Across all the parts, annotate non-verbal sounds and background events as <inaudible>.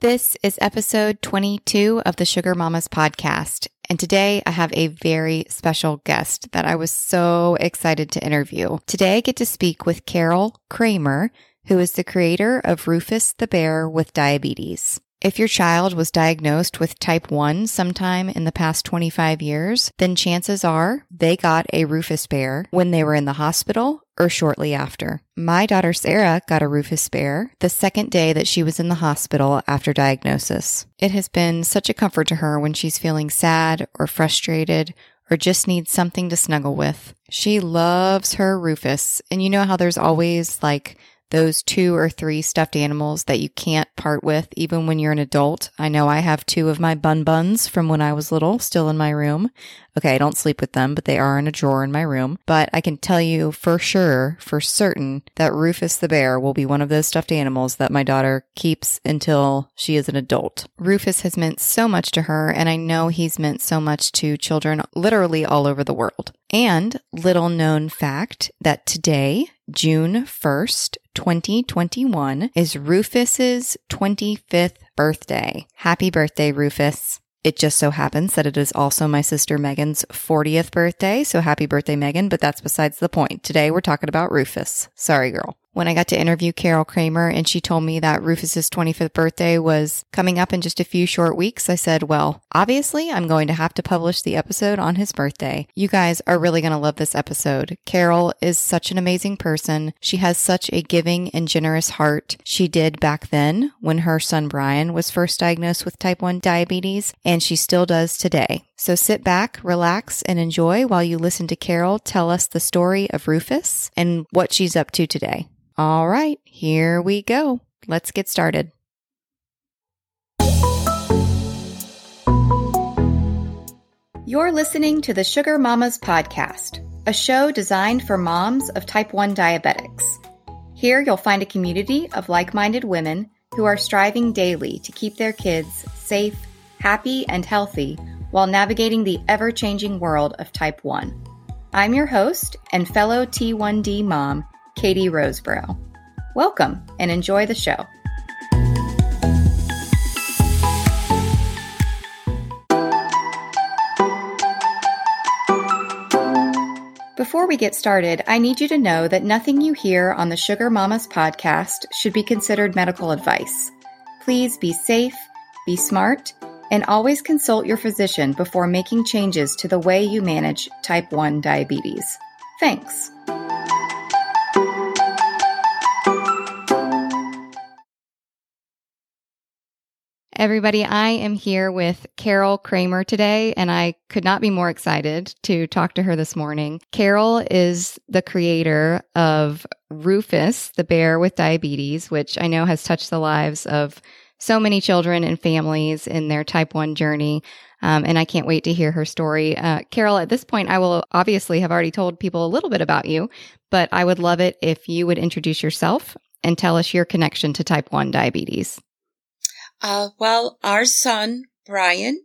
This is episode 22 of the Sugar Mamas podcast. And today I have a very special guest that I was so excited to interview. Today I get to speak with Carol Kramer, who is the creator of Rufus the Bear with Diabetes. If your child was diagnosed with type 1 sometime in the past 25 years, then chances are they got a Rufus bear when they were in the hospital or shortly after. My daughter Sarah got a Rufus bear the second day that she was in the hospital after diagnosis. It has been such a comfort to her when she's feeling sad or frustrated or just needs something to snuggle with. She loves her Rufus, and you know how there's always like those two or three stuffed animals that you can't part with even when you're an adult. I know I have two of my bun buns from when I was little still in my room. Okay, I don't sleep with them, but they are in a drawer in my room. But I can tell you for sure, for certain, that Rufus the bear will be one of those stuffed animals that my daughter keeps until she is an adult. Rufus has meant so much to her, and I know he's meant so much to children literally all over the world. And little known fact that today, June 1st, 2021, is Rufus's 25th birthday. Happy birthday, Rufus. It just so happens that it is also my sister Megan's 40th birthday. So happy birthday, Megan. But that's besides the point. Today we're talking about Rufus. Sorry, girl when I got to interview Carol Kramer and she told me that Rufus's 25th birthday was coming up in just a few short weeks, I said, well, obviously I'm going to have to publish the episode on his birthday. You guys are really going to love this episode. Carol is such an amazing person. She has such a giving and generous heart. She did back then when her son Brian was first diagnosed with type 1 diabetes, and she still does today. So sit back, relax, and enjoy while you listen to Carol tell us the story of Rufus and what she's up to today. All right, here we go. Let's get started. You're listening to the Sugar Mamas podcast, a show designed for moms of type 1 diabetics. Here you'll find a community of like minded women who are striving daily to keep their kids safe, happy, and healthy while navigating the ever changing world of type 1. I'm your host and fellow T1D mom, Katie Roseborough. Welcome and enjoy the show. Before we get started, I need you to know that nothing you hear on the Sugar Mamas podcast should be considered medical advice. Please be safe, be smart, and always consult your physician before making changes to the way you manage type 1 diabetes. Thanks. Everybody, I am here with Carol Kramer today, and I could not be more excited to talk to her this morning. Carol is the creator of Rufus, the bear with diabetes, which I know has touched the lives of so many children and families in their type 1 journey. Um, and I can't wait to hear her story. Uh, Carol, at this point, I will obviously have already told people a little bit about you, but I would love it if you would introduce yourself and tell us your connection to type 1 diabetes. Uh, well, our son, Brian,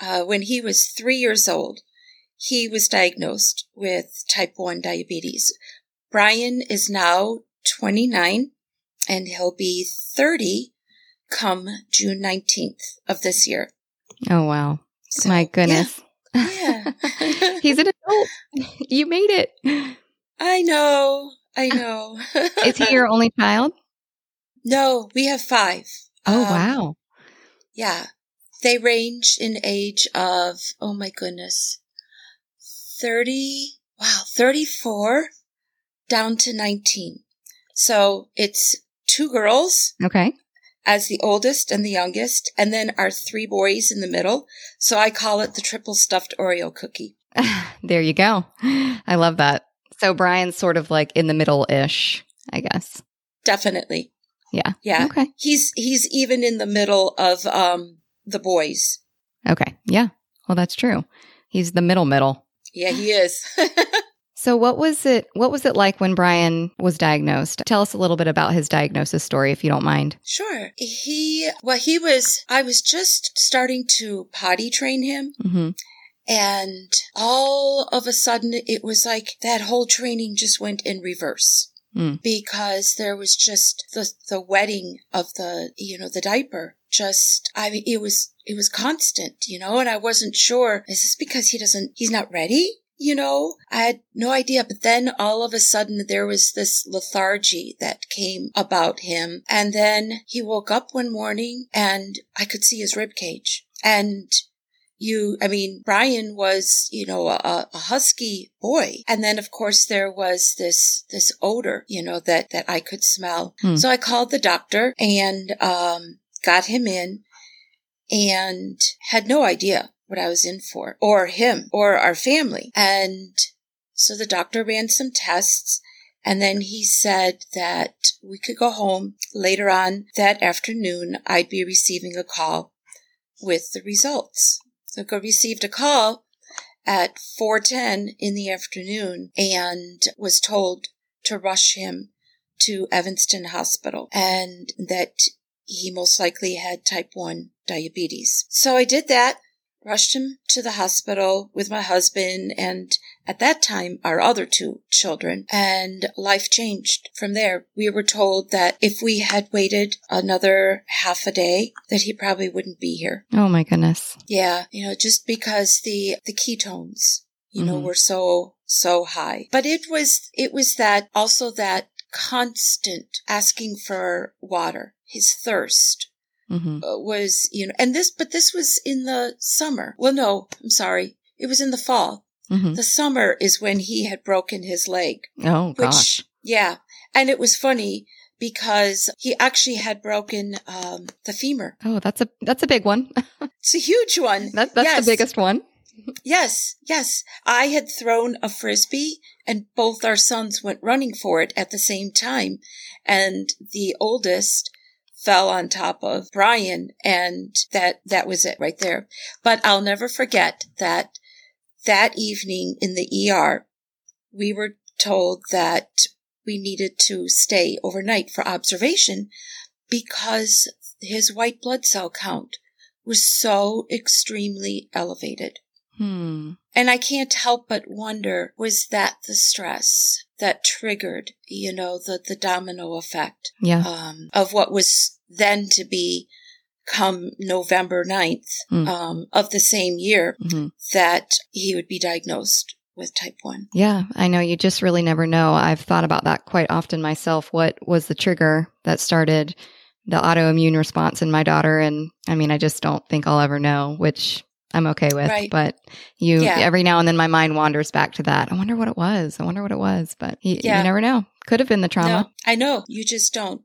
uh, when he was three years old, he was diagnosed with type 1 diabetes. Brian is now 29 and he'll be 30 come June 19th of this year. Oh, wow. So, My goodness. Yeah. yeah. <laughs> <laughs> He's an adult. You made it. I know. I <laughs> know. is he your only child? No, we have five. Oh, um, wow. Yeah. They range in age of, oh my goodness, 30, wow, 34 down to 19. So it's two girls. Okay. As the oldest and the youngest, and then our three boys in the middle. So I call it the triple stuffed Oreo cookie. <laughs> there you go. I love that. So Brian's sort of like in the middle ish, I guess. Definitely. Yeah. Yeah. Okay. He's he's even in the middle of um the boys. Okay. Yeah. Well, that's true. He's the middle middle. Yeah, he is. <laughs> so what was it what was it like when Brian was diagnosed? Tell us a little bit about his diagnosis story if you don't mind. Sure. He well he was I was just starting to potty train him. hmm And all of a sudden, it was like that whole training just went in reverse mm. because there was just the, the wetting of the, you know, the diaper just, I mean, it was, it was constant, you know, and I wasn't sure, is this because he doesn't, he's not ready? You know, I had no idea. But then all of a sudden there was this lethargy that came about him. And then he woke up one morning and I could see his rib cage. And you, I mean, Brian was, you know, a, a, husky boy. And then of course there was this, this odor, you know, that, that I could smell. Hmm. So I called the doctor and, um, got him in and had no idea what I was in for or him or our family. And so the doctor ran some tests and then he said that we could go home later on that afternoon. I'd be receiving a call with the results. So I received a call at 4:10 in the afternoon and was told to rush him to Evanston Hospital and that he most likely had type 1 diabetes. So I did that rushed him to the hospital with my husband and at that time our other two children and life changed from there. We were told that if we had waited another half a day that he probably wouldn't be here. Oh my goodness. Yeah, you know, just because the the ketones, you mm-hmm. know, were so so high. But it was it was that also that constant asking for water, his thirst mm-hmm. Uh, was, you know, and this, but this was in the summer. Well, no, I'm sorry. It was in the fall. Mm-hmm. The summer is when he had broken his leg. Oh, which, gosh. Yeah. And it was funny because he actually had broken um, the femur. Oh, that's a that's a big one. <laughs> it's a huge one. That, that's yes. the biggest one. yes, yes. I had thrown a frisbee, and both our sons went running for it at the same time. And the oldest fell on top of Brian and that, that was it right there. But I'll never forget that that evening in the ER, we were told that we needed to stay overnight for observation because his white blood cell count was so extremely elevated. Hmm. And I can't help but wonder, was that the stress that triggered, you know, the, the domino effect yeah. um, of what was then to be come November 9th mm. um, of the same year mm-hmm. that he would be diagnosed with type 1. Yeah, I know you just really never know. I've thought about that quite often myself. What was the trigger that started the autoimmune response in my daughter? And I mean, I just don't think I'll ever know, which I'm okay with. Right. But you, yeah. every now and then my mind wanders back to that. I wonder what it was. I wonder what it was. But you, yeah. you never know. Could have been the trauma. No, I know. You just don't.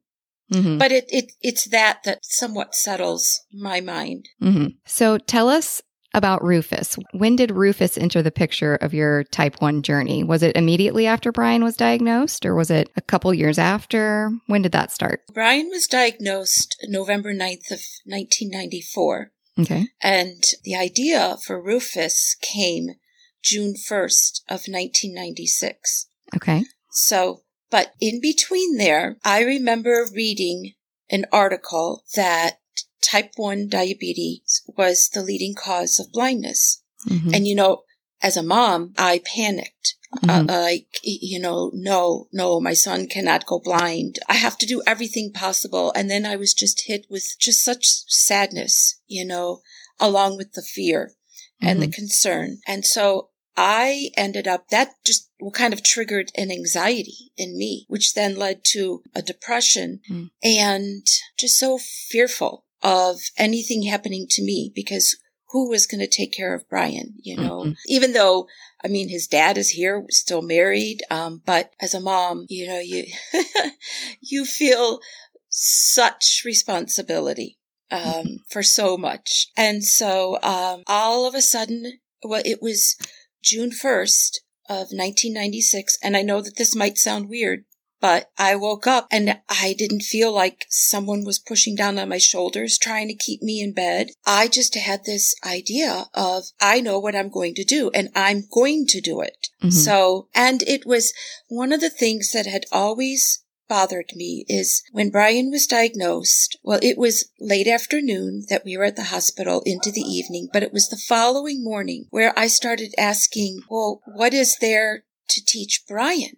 Mm-hmm. But it, it, it's that that somewhat settles my mind. Mm-hmm. So tell us about Rufus. When did Rufus enter the picture of your type 1 journey? Was it immediately after Brian was diagnosed or was it a couple years after? When did that start? Brian was diagnosed November 9th of 1994. Okay. And the idea for Rufus came June 1st of 1996. Okay. So, but in between there, I remember reading an article that type 1 diabetes was the leading cause of blindness. Mm-hmm. And you know, as a mom, I panicked. Uh, mm-hmm. Uh, like, you know, no, no, my son cannot go blind. I have to do everything possible. And then I was just hit with just such sadness, you know, along with the fear and mm-hmm. the concern. And so I ended up, that just kind of triggered an anxiety in me, which then led to a depression mm. and just so fearful of anything happening to me because who was going to take care of Brian, you know, mm-hmm. even though, I mean, his dad is here, still married. Um, but as a mom, you know, you, <laughs> you feel such responsibility, um, mm-hmm. for so much. And so, um, all of a sudden, well, it was June 1st of 1996. And I know that this might sound weird, but I woke up and I didn't feel like someone was pushing down on my shoulders trying to keep me in bed. I just had this idea of, I know what I'm going to do and I'm going to do it. Mm-hmm. So, and it was one of the things that had always bothered me is when Brian was diagnosed, well, it was late afternoon that we were at the hospital into the evening, but it was the following morning where I started asking, well, what is there to teach Brian?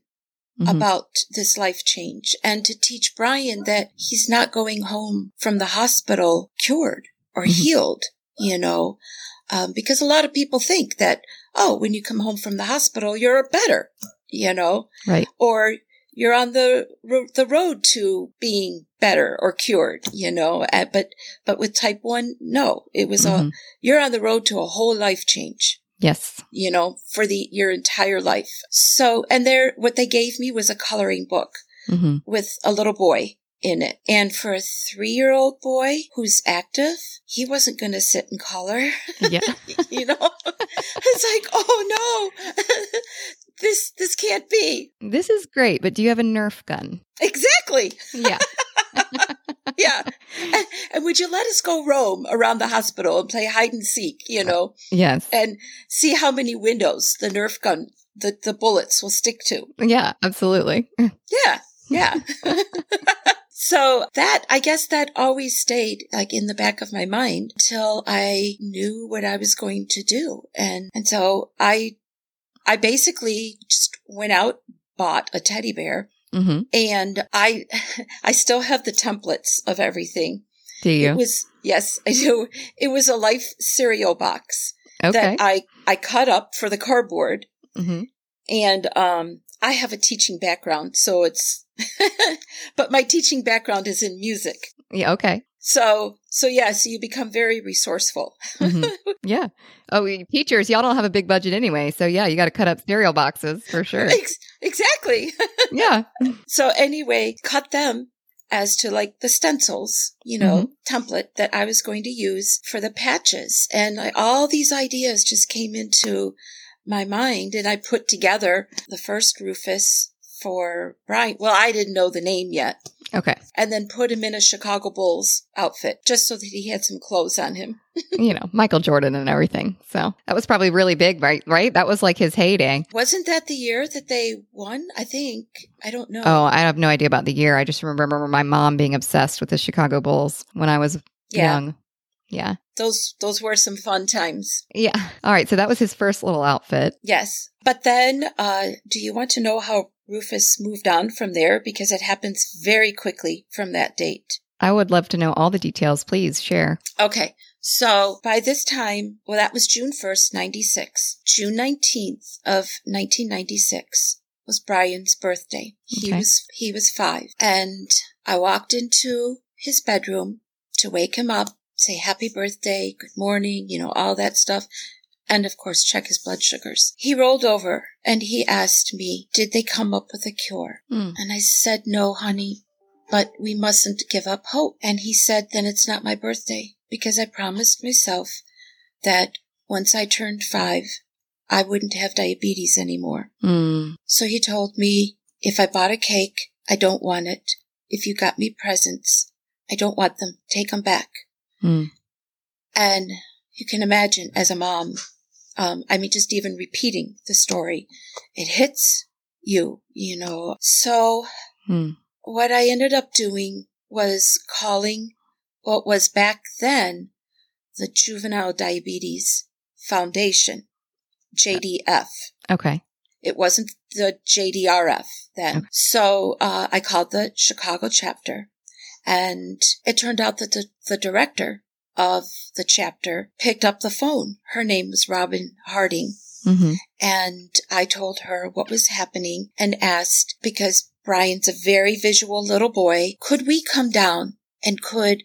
Mhm. about this life change and to teach Brian that he's not going home from the hospital cured or Mhm. healed, you know, um, because a lot of people think that, oh, when you come home from the hospital, you're better, you know, Right. or you're on the the road to being better or cured, you know. Uh, but but with type one, no, it was a Mhm. you're on the road to a whole life change Yes. you know, for the your entire life. So, and there, what they gave me was a coloring book hmm with a little boy in it. And for a three year old boy who's active, he wasn't going to sit and color, Yeah. <laughs> you know? it's like, oh no, <laughs> this, this can't be. this is great, but do you have a Nerf gun? Exactly. Yeah. <laughs> <laughs> Yeah. and, and would you let us go roam around the hospital and play hide and seek, you know, yes. and see how many windows the Nerf gun, the, the bullets will stick to? Yeah, absolutely. Yeah, yeah. <laughs> so that, I guess that always stayed like in the back of my mind till I knew what I was going to do. And, and so I, I basically just went out, bought a teddy bear hmm and I, <laughs> I still have the templates of everything. Do you? It was, yes, <laughs> I do. It was a life cereal box okay. that I, I cut up for the cardboard hmm and um, I have a teaching background, so it's, <laughs> but my teaching background is in music. Yeah. Okay. So, so yeah, so you become very resourceful. hmm yeah. Oh, teachers, y'all don't have a big budget anyway, so yeah, you got to cut up cereal boxes for sure. Ex- exactly. <laughs> yeah. so anyway, cut them as to like the stencils, you know, mm-hmm. template that I was going to use for the patches. And like, all these ideas just came into my mind and I put together the first Rufus for Brian. Well, I didn't know the name yet. Okay. and then put him in a Chicago Bulls outfit just so that he had some clothes on him. <laughs> you know, Michael Jordan and everything. So that was probably really big, right? Right? That was like his heyday. Wasn't that the year that they won? I think. I don't know. Oh, I have no idea about the year. I just remember my mom being obsessed with the Chicago Bulls when I was yeah. young. Yeah. Those those were some fun times. Yeah. <laughs> All right. So that was his first little outfit. Yes. But then uh do you want to know how Rufus moved on from there because it happens very quickly from that date. I would love to know all the details. Please share. Okay. So by this time, well, that was June 1st, 96. June 19th of 1996 was Brian's birthday. He Okay. was, he was five. And I walked into his bedroom to wake him up, say happy birthday, good morning, you know, all that stuff. And of course, check his blood sugars. He rolled over and he asked me, did they come up with a cure? Hmm. And I said, no, honey, but we mustn't give up hope. And he said, then it's not my birthday because I promised myself that once I turned five, I wouldn't have diabetes anymore. Hmm. So he told me, if I bought a cake, I don't want it. If you got me presents, I don't want them. Take them back. Hmm. And you can imagine as a mom, um, I mean, just even repeating the story, it hits you, you know. So Hmm. what I ended up doing was calling what was back then the Juvenile Diabetes Foundation, JDF. Okay. It wasn't the JDRF then. Okay. So uh, I called the Chicago chapter, and it turned out that the, the director of the chapter picked up the phone. Her name was Robin Harding. hmm And I told her what was happening and asked, because Brian's a very visual little boy, could we come down and could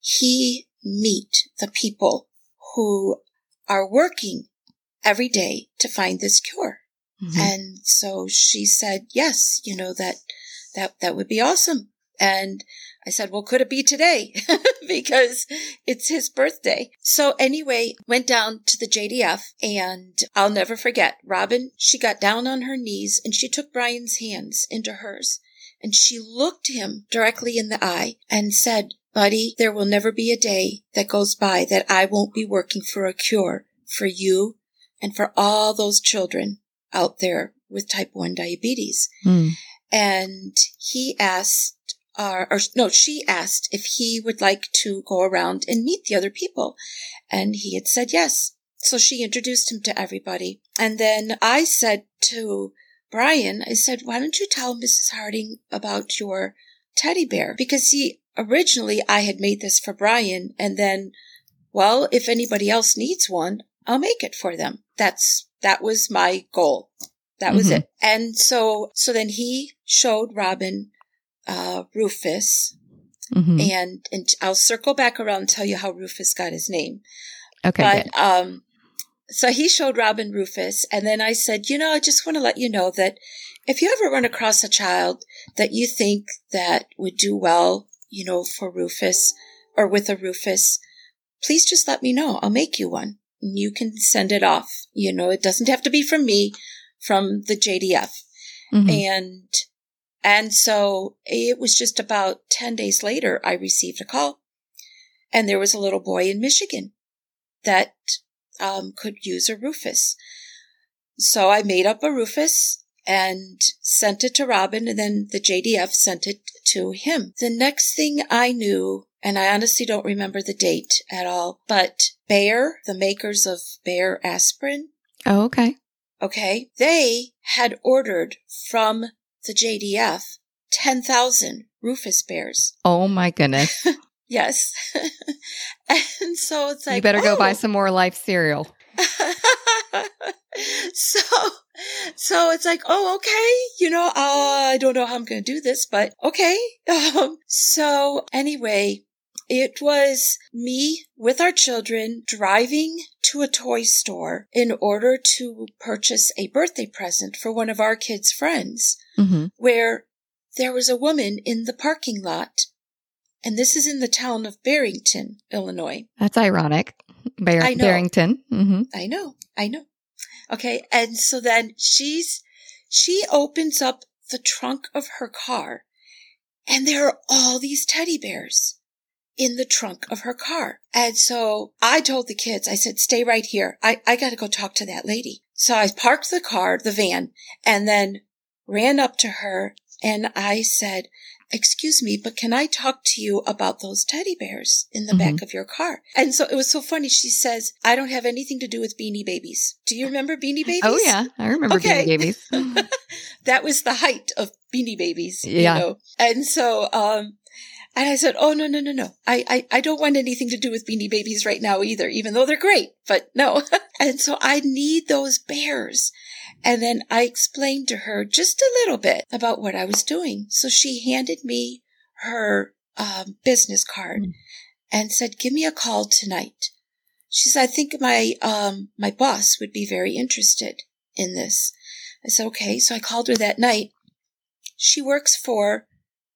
he meet the people who are working every day to find this cure? hmm And so she said, yes, you know, that, that, that would be awesome. And I said, well, could it be today? <laughs> because it's his birthday. So anyway, went down to the JDF and I'll never forget Robin. She got down on her knees and she took Brian's hands into hers and she looked him directly in the eye and said, buddy, there will never be a day that goes by that I won't be working for a cure for you and for all those children out there with type 1 diabetes. Hmm. And he asked, uh, or no, she asked if he would like to go around and meet the other people. And he had said yes. So she introduced him to everybody. And then I said to Brian, I said, why don't you tell Mrs. Harding about your teddy bear? Because see, originally I had made this for Brian and then, well, if anybody else needs one, I'll make it for them. That's, that was my goal. That was Mhm. it. And so, so then he showed Robin, uh, Rufus Mhm. and, and I'll circle back around and tell you how Rufus got his name. Okay. but, good. um, so he showed Robin Rufus and then I said, you know, I just want to let you know that if you ever run across a child that you think that would do well, you know, for Rufus or with a Rufus, please just let me know. I'll make you one. And you can send it off. You know, it doesn't have to be from me, from the JDF. Mhm. And, and so it was just about 10 days later, I received a call and there was a little boy in Michigan that, um, could use a Rufus. So I made up a Rufus and sent it to Robin and then the JDF sent it to him. The next thing I knew, and I honestly don't remember the date at all, but Bayer, the makers of Bayer aspirin, oh, okay. Okay. They had ordered from the JDF 10,000 Rufus bears. Oh my goodness. <laughs> Yes. <laughs> and so it's like, you better go buy oh. some more life cereal. <laughs> so, so it's like, oh, okay. You know, uh, I don't know how I'm going to do this, but okay. Um, so anyway, it was me with our children driving to a toy store in order to purchase a birthday present for one of our kids' friends hmm where there was a woman in the parking lot. And this is in the town of Barrington, Illinois. That's ironic. Bar- I know. Barrington. hmm I know, I know. Okay. And so then she's, she opens up the trunk of her car and there are all these teddy bears in the trunk of her car. And so I told the kids, I said, stay right here. I, I got to go talk to that lady. So I parked the car, the van, and then ran up to her and I said, excuse me, but can I talk to you about those teddy bears in the back of your car? And so it was so funny. She says, I don't have anything to do with beanie babies. Do you remember beanie babies? Oh yeah, I remember Okay. Beanie Babies. <laughs> <laughs> that was the height of beanie babies. Yeah. You know? And so, um, and I said, Oh, no, no, no, no. I, I, I don't want anything to do with beanie babies right now either, even though they're great, but no. <laughs> and so I need those bears. And then I explained to her just a little bit about what I was doing. So she handed me her um, business card Mm. and said, give me a call tonight. She said, I think my, um, my boss would be very interested in this. I said, okay. So I called her that night. She works for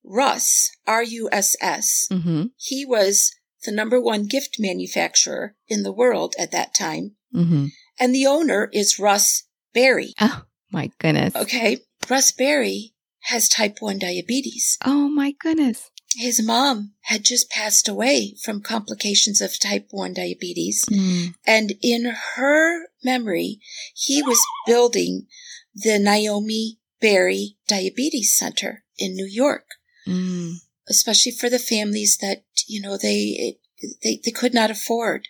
Russ, R-U-S-S. hmm He was the number one gift manufacturer in the world at that time. hmm And the owner is Russ Berrie. Oh my goodness. Okay. Russ Berrie has type 1 diabetes. Oh my goodness. His mom had just passed away from complications of type 1 diabetes. Mm. And in her memory, he was building the Naomi Berrie Diabetes Center in New York, Mm. especially for the families that, you know, they, they, they could not afford,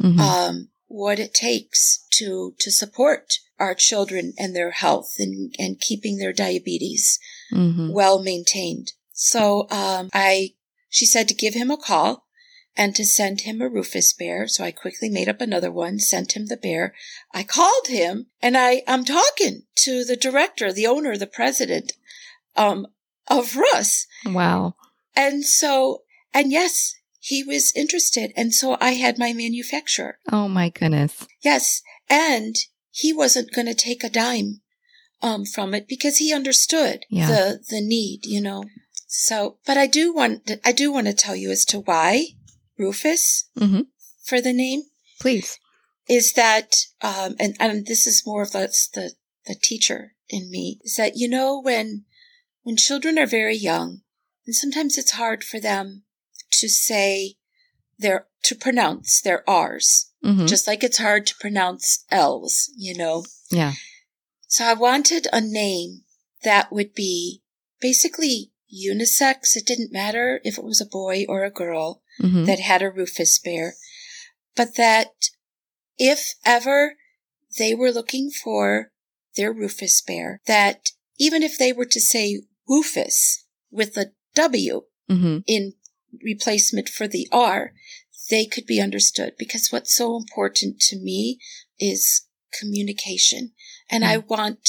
Mhm. um, what it takes to, to support our children and their health and, and keeping their diabetes Mhm. well maintained. So, um, I, she said to give him a call and to send him a Rufus bear. So I quickly made up another one, sent him the bear. I called him and I, I'm talking to the director, the owner, the president, um, of Russ. Wow. And so, and yes, he was interested. And so I had my manufacturer. Oh my goodness. Yes. And he wasn't going to take a dime, um, from it because he understood Yeah. the, the need, you know. So, but I do want, I do want to tell you as to why Rufus hmm for the name Please. is that, um, and, and this is more of the, the, the teacher in me is that, you know, when, when children are very young and sometimes it's hard for them to say their, to pronounce their R's, hmm just like it's hard to pronounce L's, you know. Yeah. So I wanted a name that would be basically unisex. It didn't matter if it was a boy or a girl hmm that had a Rufus bear, but that if ever they were looking for their Rufus bear that even if they were to say Rufus with a W hmm in replacement for the R, they could be understood because what's so important to me is communication. And I want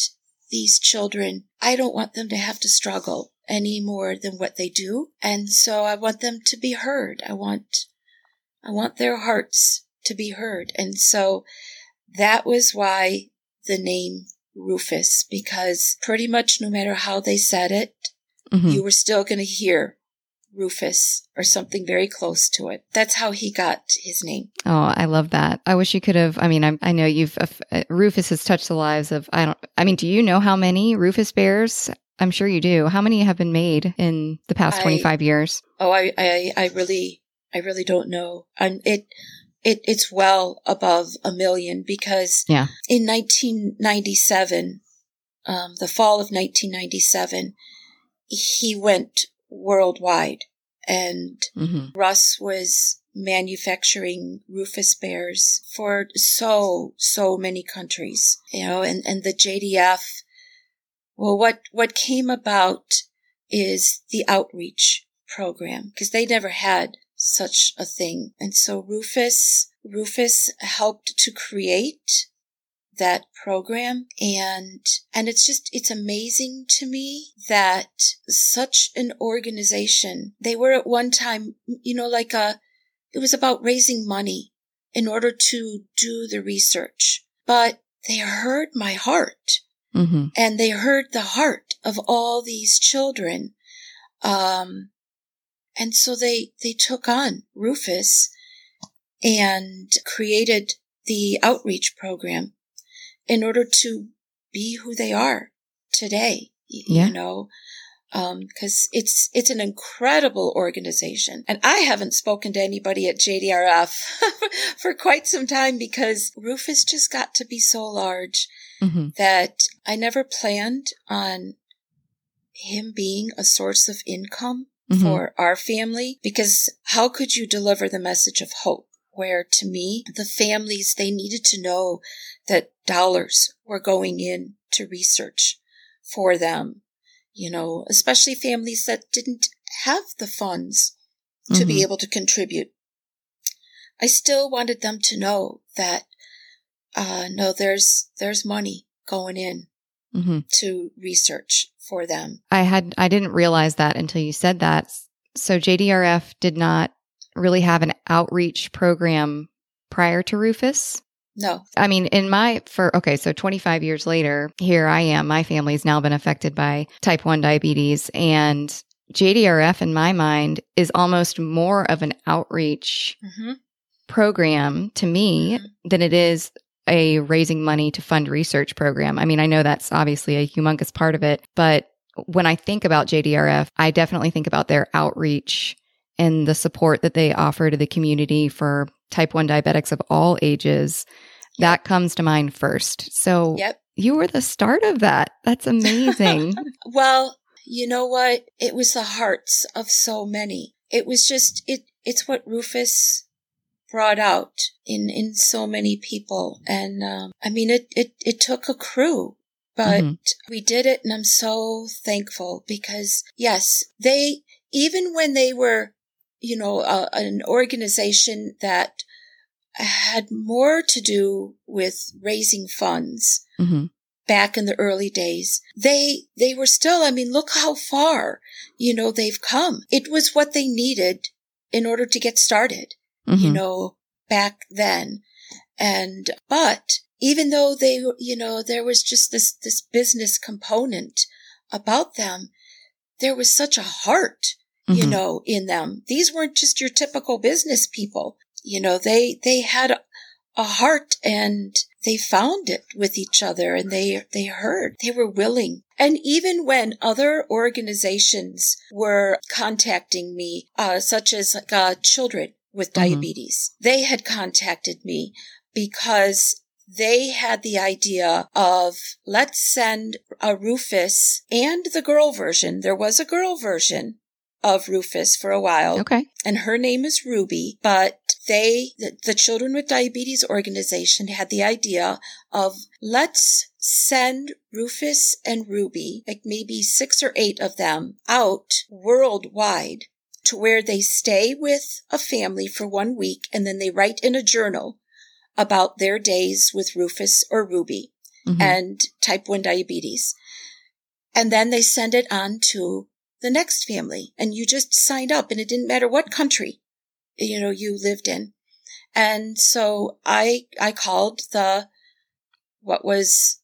these children, I don't want them to have to struggle any more than what they do. And so I want them to be heard. I want, I want their hearts to be heard. And so that was why the name Rufus, because pretty much no matter how they said it, hmm you were still going to hear Rufus or something very close to it. That's how he got his name. Oh, I love that. I wish you could have. I mean, I, I know you've uh, Rufus has touched the lives of. I don't. I mean, do you know how many Rufus bears? I'm sure you do. How many have been made in the past I- 25 years? Oh, I, I, I really, I really don't know. And it, it, it's well above a million because Yeah. in 1997, um, the fall of 1997, he went worldwide and hmm Russ was manufacturing Rufus bears for so, so many countries, you know, and, and the JDF. Well, what, what came about is the outreach program because they never had such a thing. And so Rufus, Rufus helped to create that program. And and it's just it's amazing to me that such an organization they were at one time you know like a it was about raising money in order to do the research. But they heard my heart. Hmm and they heard the heart of all these children um and so they they took on rufus and created the outreach program in order to be who they are today Yeah. you know? Because it's it's an incredible organization, and I haven't spoken to anybody at JDRF <laughs> for quite some time because Rufus just got to be so large hmm that I never planned on him being a source of income Mhm. for our family because how could you deliver the message of hope where to me the families they needed to know that dollars were going in to research for them you know especially families that didn't have the funds to be Mhm. able to contribute i still wanted them to know that uh no there's there's money going in hmm to research for them I had I didn't realize that until you said that. So JDRF did not really have an outreach program prior to Rufus. no I mean, in my for okay, so 25 years later, here I am. My family's now been affected by type 1 diabetes and JDRF in my mind is almost more of an outreach mm-hmm. program to me Mhm. than it is a raising money to fund research program. I mean, I know that's obviously a humongous part of it, but when I think about JDRF, I definitely think about their outreach and the support that they offer to the community for type 1 diabetics of all ages. That comes to mind first. So yep you were the start of that. That's amazing. <laughs> Well, you know what? It was the hearts of so many. It was just it it's what Rufus brought out in in so many people. And um I mean it it it took a crew but Mhm. we did it and I'm so thankful because yes, they even when they were you know uh, an organization that had more to do with raising funds hmm back in the early days they they were still i mean look how far you know they've come. It was what they needed in order to get started you hmm know back then. And but even though they you know there was just this this business component about them there was such a heart you Mhm. know in them. These weren't just your typical business people. You know they they had a, a heart and they found it with each other and they they heard. They were willing. And even when other organizations were contacting me uh, such as like, uh, children with Mhm. diabetes they had contacted me because they had the idea of let's send a Rufus and the girl version. There was a girl version of Rufus for a while Okay. and her name is Ruby, but they, the, the Children with Diabetes organization had the idea of let's send Rufus and Ruby, like maybe six or eight of them, out worldwide to where they stay with a family for one week and then they write in a journal about their days with Rufus or Ruby Mhm. and type 1 diabetes. And then they send it on to the next family and you just signed up and it didn't matter what country, you know, you lived in. And so I, I called the, what was,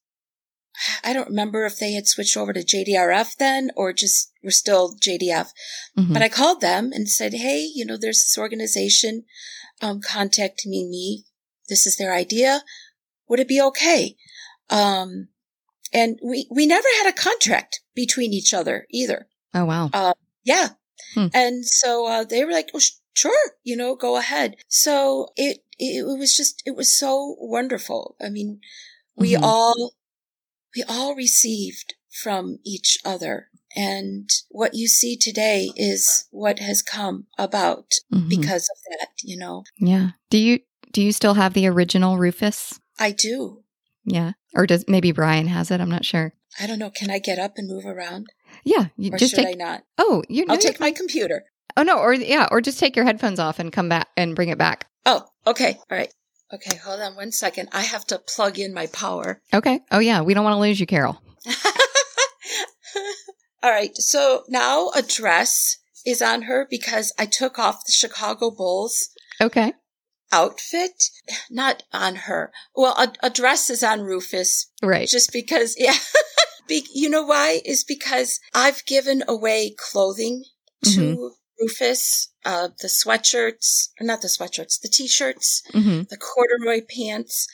I don't remember if they had switched over to JDRF then or just were still JDF. Mhm. But I called them and said, Hey, you know, there's this organization, um, contacting me. Me. This is their idea. Would it be okay? Um, and we, we never had a contract between each other either. oh, wow. Yeah. Hmm. And so, uh, they were like, oh, sh- sure, you know, go ahead. So it, it was just, it was so wonderful. I mean, we Mhm. all, we all received from each other. And what you see today is what has come about Mhm. because of that, you know. yeah. Do you do you still have the original Rufus? I do. Yeah. Or does maybe Brian has it? I'm not sure. I don't know. Can I get up and move around? Yeah. You Or just should take I not? Oh, you no, I'll you're take my computer. Oh no, or yeah, or just take your headphones off and come back and bring it back. Oh, okay. All right. Okay, hold on one second. I have to plug in my power. <laughs> Okay. Oh yeah, we don't want to lose you, Carol. All right. So now a dress is on her because I took off the Chicago Bulls Okay. outfit. Not on her. Well, a, a dress is on Rufus Right. just because, <laughs> yeah. Be, you know why? Is because I've given away clothing to mm-hmm. Rufus, uh, the sweatshirts, not the sweatshirts, the t-shirts, hmm the corduroy pants.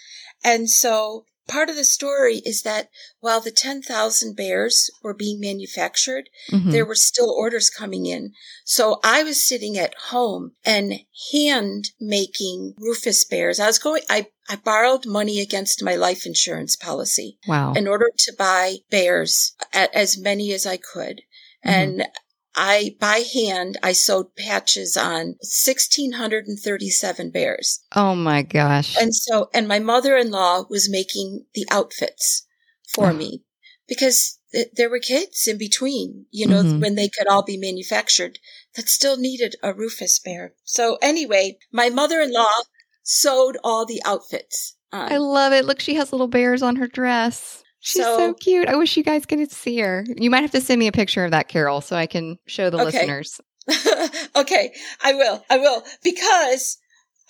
And so part of the story is that while the 10,000 bears were being manufactured, hmm there were still orders coming in. So I was sitting at home and hand making Rufus bears. I was going, I, I borrowed money against my life insurance policy Wow. in order to buy bears, as many as I could. Mhm. And I, by hand, I sewed patches on 1,637 bears. oh my gosh. And so, and my mother-in-law was making the outfits for Oh. me because th- there were kids in between, you know, Mhm. when they could all be manufactured that still needed a Rufus bear. So anyway, my mother-in-law sewed all the outfits. on. I love it. Look, she has little bears on her dress. She's so, So- cute. I wish you guys could see her. You might have to send me a picture of that, Carol, so I can show the Okay. listeners. <laughs> okay, I will. I will because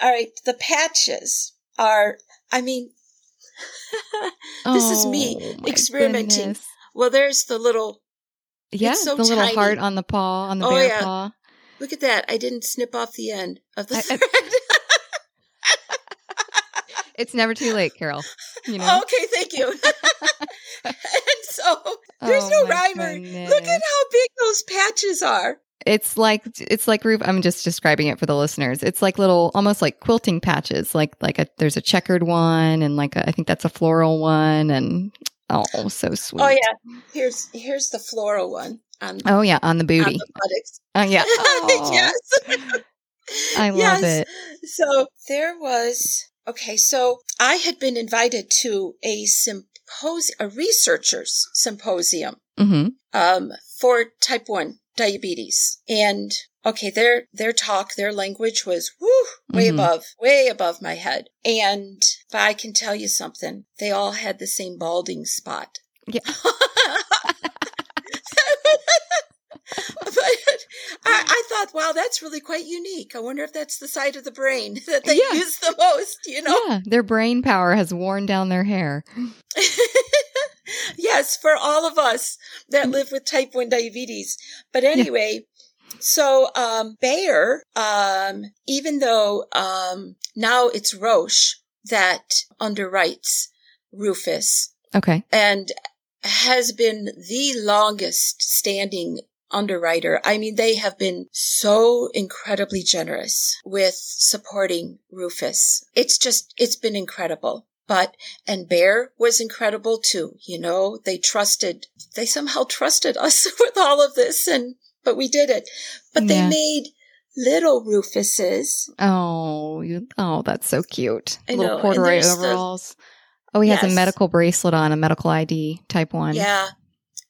all right, the patches are I mean <laughs> This is me Oh, experimenting. goodness. well there's the little Yeah, so the little tiny. heart on the paw, on the Oh, bear yeah. paw. look at that. I didn't snip off the end of the I- I- thread. <laughs> It's never too late, Carol. You know? okay, thank you. and <laughs> so there's Oh, no my rhymer. Look at how big those patches are. It's like it's like roof. I'm just describing it for the listeners. It's like little, almost like quilting patches. Like like a there's a checkered one, and like a, I think that's a floral one, and oh, so oh, sweet. Oh yeah. Here's here's the floral one on, Oh yeah, on the on booty. the buttocks. Oh yeah. <laughs> Aw. yes. I love Yes. it. So there was okay. So I had been invited to a symposium, a researchers symposium, hmm um, for type one diabetes, and okay, their their talk, their language was woo, way Mhm. above, way above my head. And I can tell you something: they all had the same balding spot. Yeah. <laughs> but I, I thought, wow, that's really quite unique. I wonder if that's the side of the brain <laughs> that they Yeah. use the most, you know? Yeah, their brain power has worn down their hair. <laughs> yes, for all of us that live with type 1 diabetes. But anyway, so um, Bayer, um, even though um, now it's Roche that underwrites Rufus Okay. and has been the longest standing underwriter. I mean, they have been so incredibly generous with supporting Rufus. It's just, it's been incredible. But, and Bayer was incredible too. You know, they trusted, they somehow trusted us <laughs> with all of this and, but we did it. But they made little Rufuses. Oh, you, oh, that's so cute. I Little know, corduroy there's the- overalls. Oh, he has a medical bracelet on, a medical ID type one. Yeah.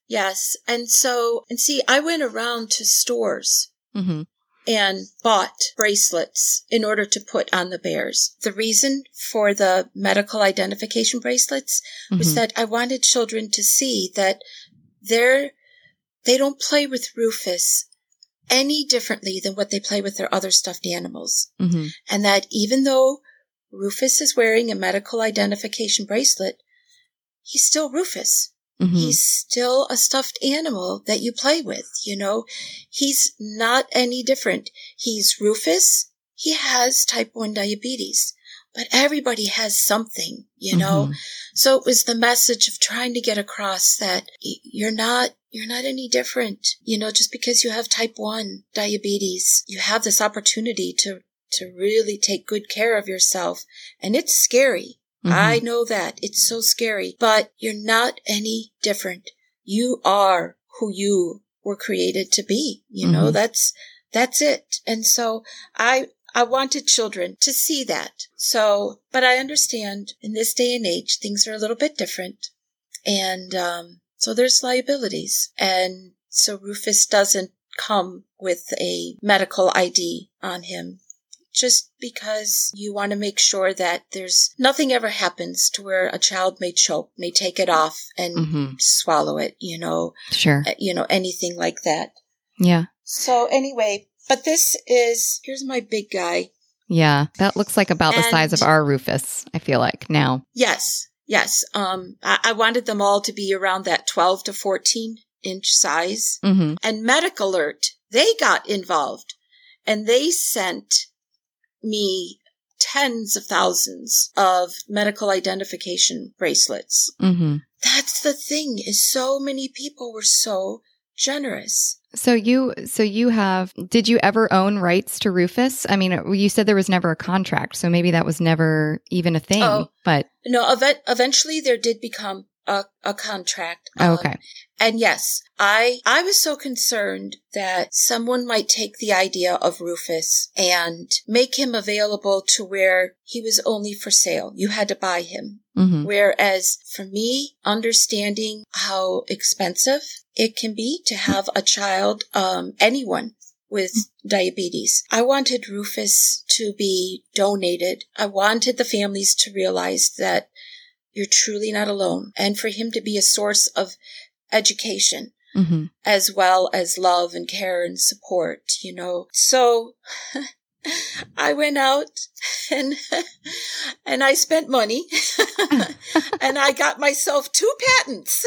Yes. And so, and see, I went around to stores hmm and bought bracelets in order to put on the bears. The reason for the medical identification bracelets was Mhm. that I wanted children to see that they're, they don't play with Rufus any differently than what they play with their other stuffed animals. hmm And that even though Rufus is wearing a medical identification bracelet, he's still Rufus. Hmm He's still a stuffed animal that you play with, you know? He's not any different. He's Rufus. He has type 1 diabetes, but everybody has something, you know? Mhm. So it was the message of trying to get across that you're not, you're not any different. You know, just because you have type 1 diabetes, you have this opportunity to, to really take good care of yourself. And it's scary. Mhm. I know that. It's so scary, but you're not any different. You are who you were created to be. You know, Mhm. that's, that's it. And so I, I wanted children to see that. So, but I understand in this day and age, things are a little bit different. And, um, so there's liabilities. And so Rufus doesn't come with a medical ID on him just because you want to make sure that there's nothing ever happens to where a child may choke, may take it off and Mhm. swallow it, you know, Sure. uh, you know, anything like that. Yeah. So anyway, but this is, here's my big guy. Yeah. That looks like about the size of our Rufus, I feel like now. Yes, yes. Um, I, I wanted them all to be around that 12 to 14 inch size. hmm And Medic Alert, they got involved and they sent me tens of thousands of medical identification bracelets. hmm That's the thing is so many people were so generous. So you, so you have, did you ever own rights to Rufus? I mean, you said there was never a contract, so maybe that was never even a thing, Oh. but, No, event, eventually there did become a, a contract. oh, Um, okay. And yes, I I was so concerned that someone might take the idea of Rufus and make him available to where he was only for sale. You had to buy him. hmm Whereas for me, understanding how expensive it can be to have a child, um, anyone with diabetes. I wanted Rufus to be donated. I wanted the families to realize that you're truly not alone and for him to be a source of education hmm as well as love and care and support, you know. So <laughs> I went out and <laughs> and I spent money <laughs> and I got myself two patents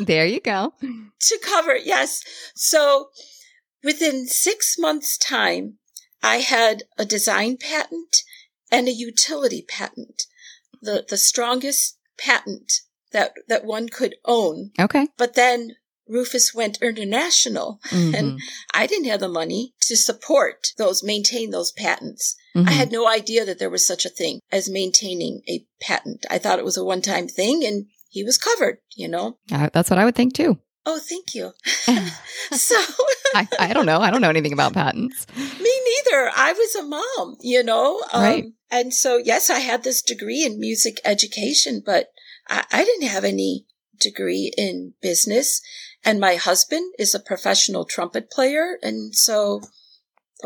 There you go. to cover. Yes. So within 6 months time I had a design patent and a utility patent. The the strongest patent that that one could own. Okay. But then Rufus went international Mhm. and I didn't have the money to support those, maintain those patents. Mhm. I had no idea that there was such a thing as maintaining a patent. I thought it was a one time thing and he was covered, you know? Uh, that's what I would think too. Oh, thank you. <laughs> <laughs> so <laughs> I, I don't know. I don't know anything about patents. me neither. I was a mom, you know? Um, Right. And so, yes, I had this degree in music education, but I, I didn't have any degree in business. And my husband is a professional trumpet player. And so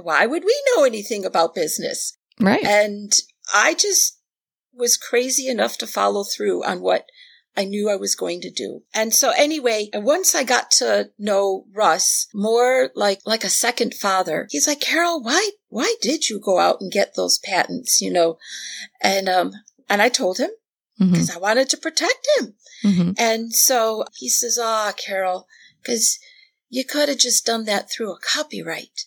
why would we know anything about business? Right. And I just was crazy enough to follow through on what I knew I was going to do. And so anyway, once I got to know Russ more like, like a second father, he's like, Carol, why, why did you go out and get those patents? You know, and, um, and I told him because I wanted to protect him. Mhm. And so he says, ah, Carol, because you could have just done that through a copyright.